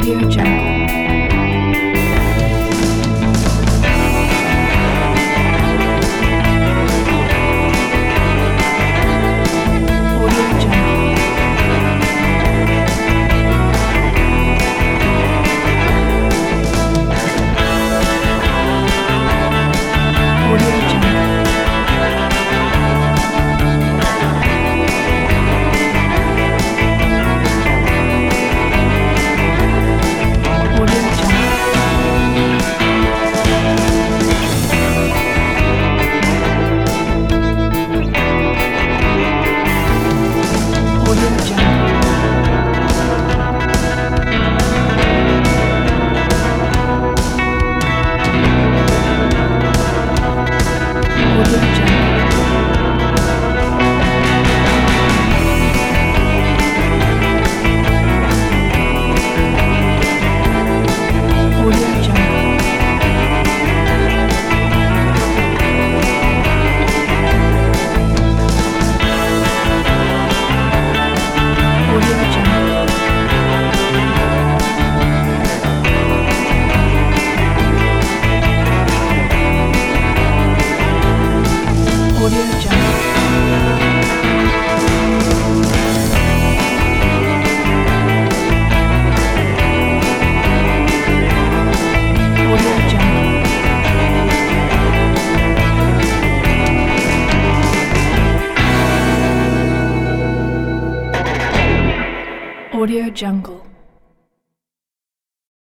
Audio Jungle. Yeah. Audio Jungle.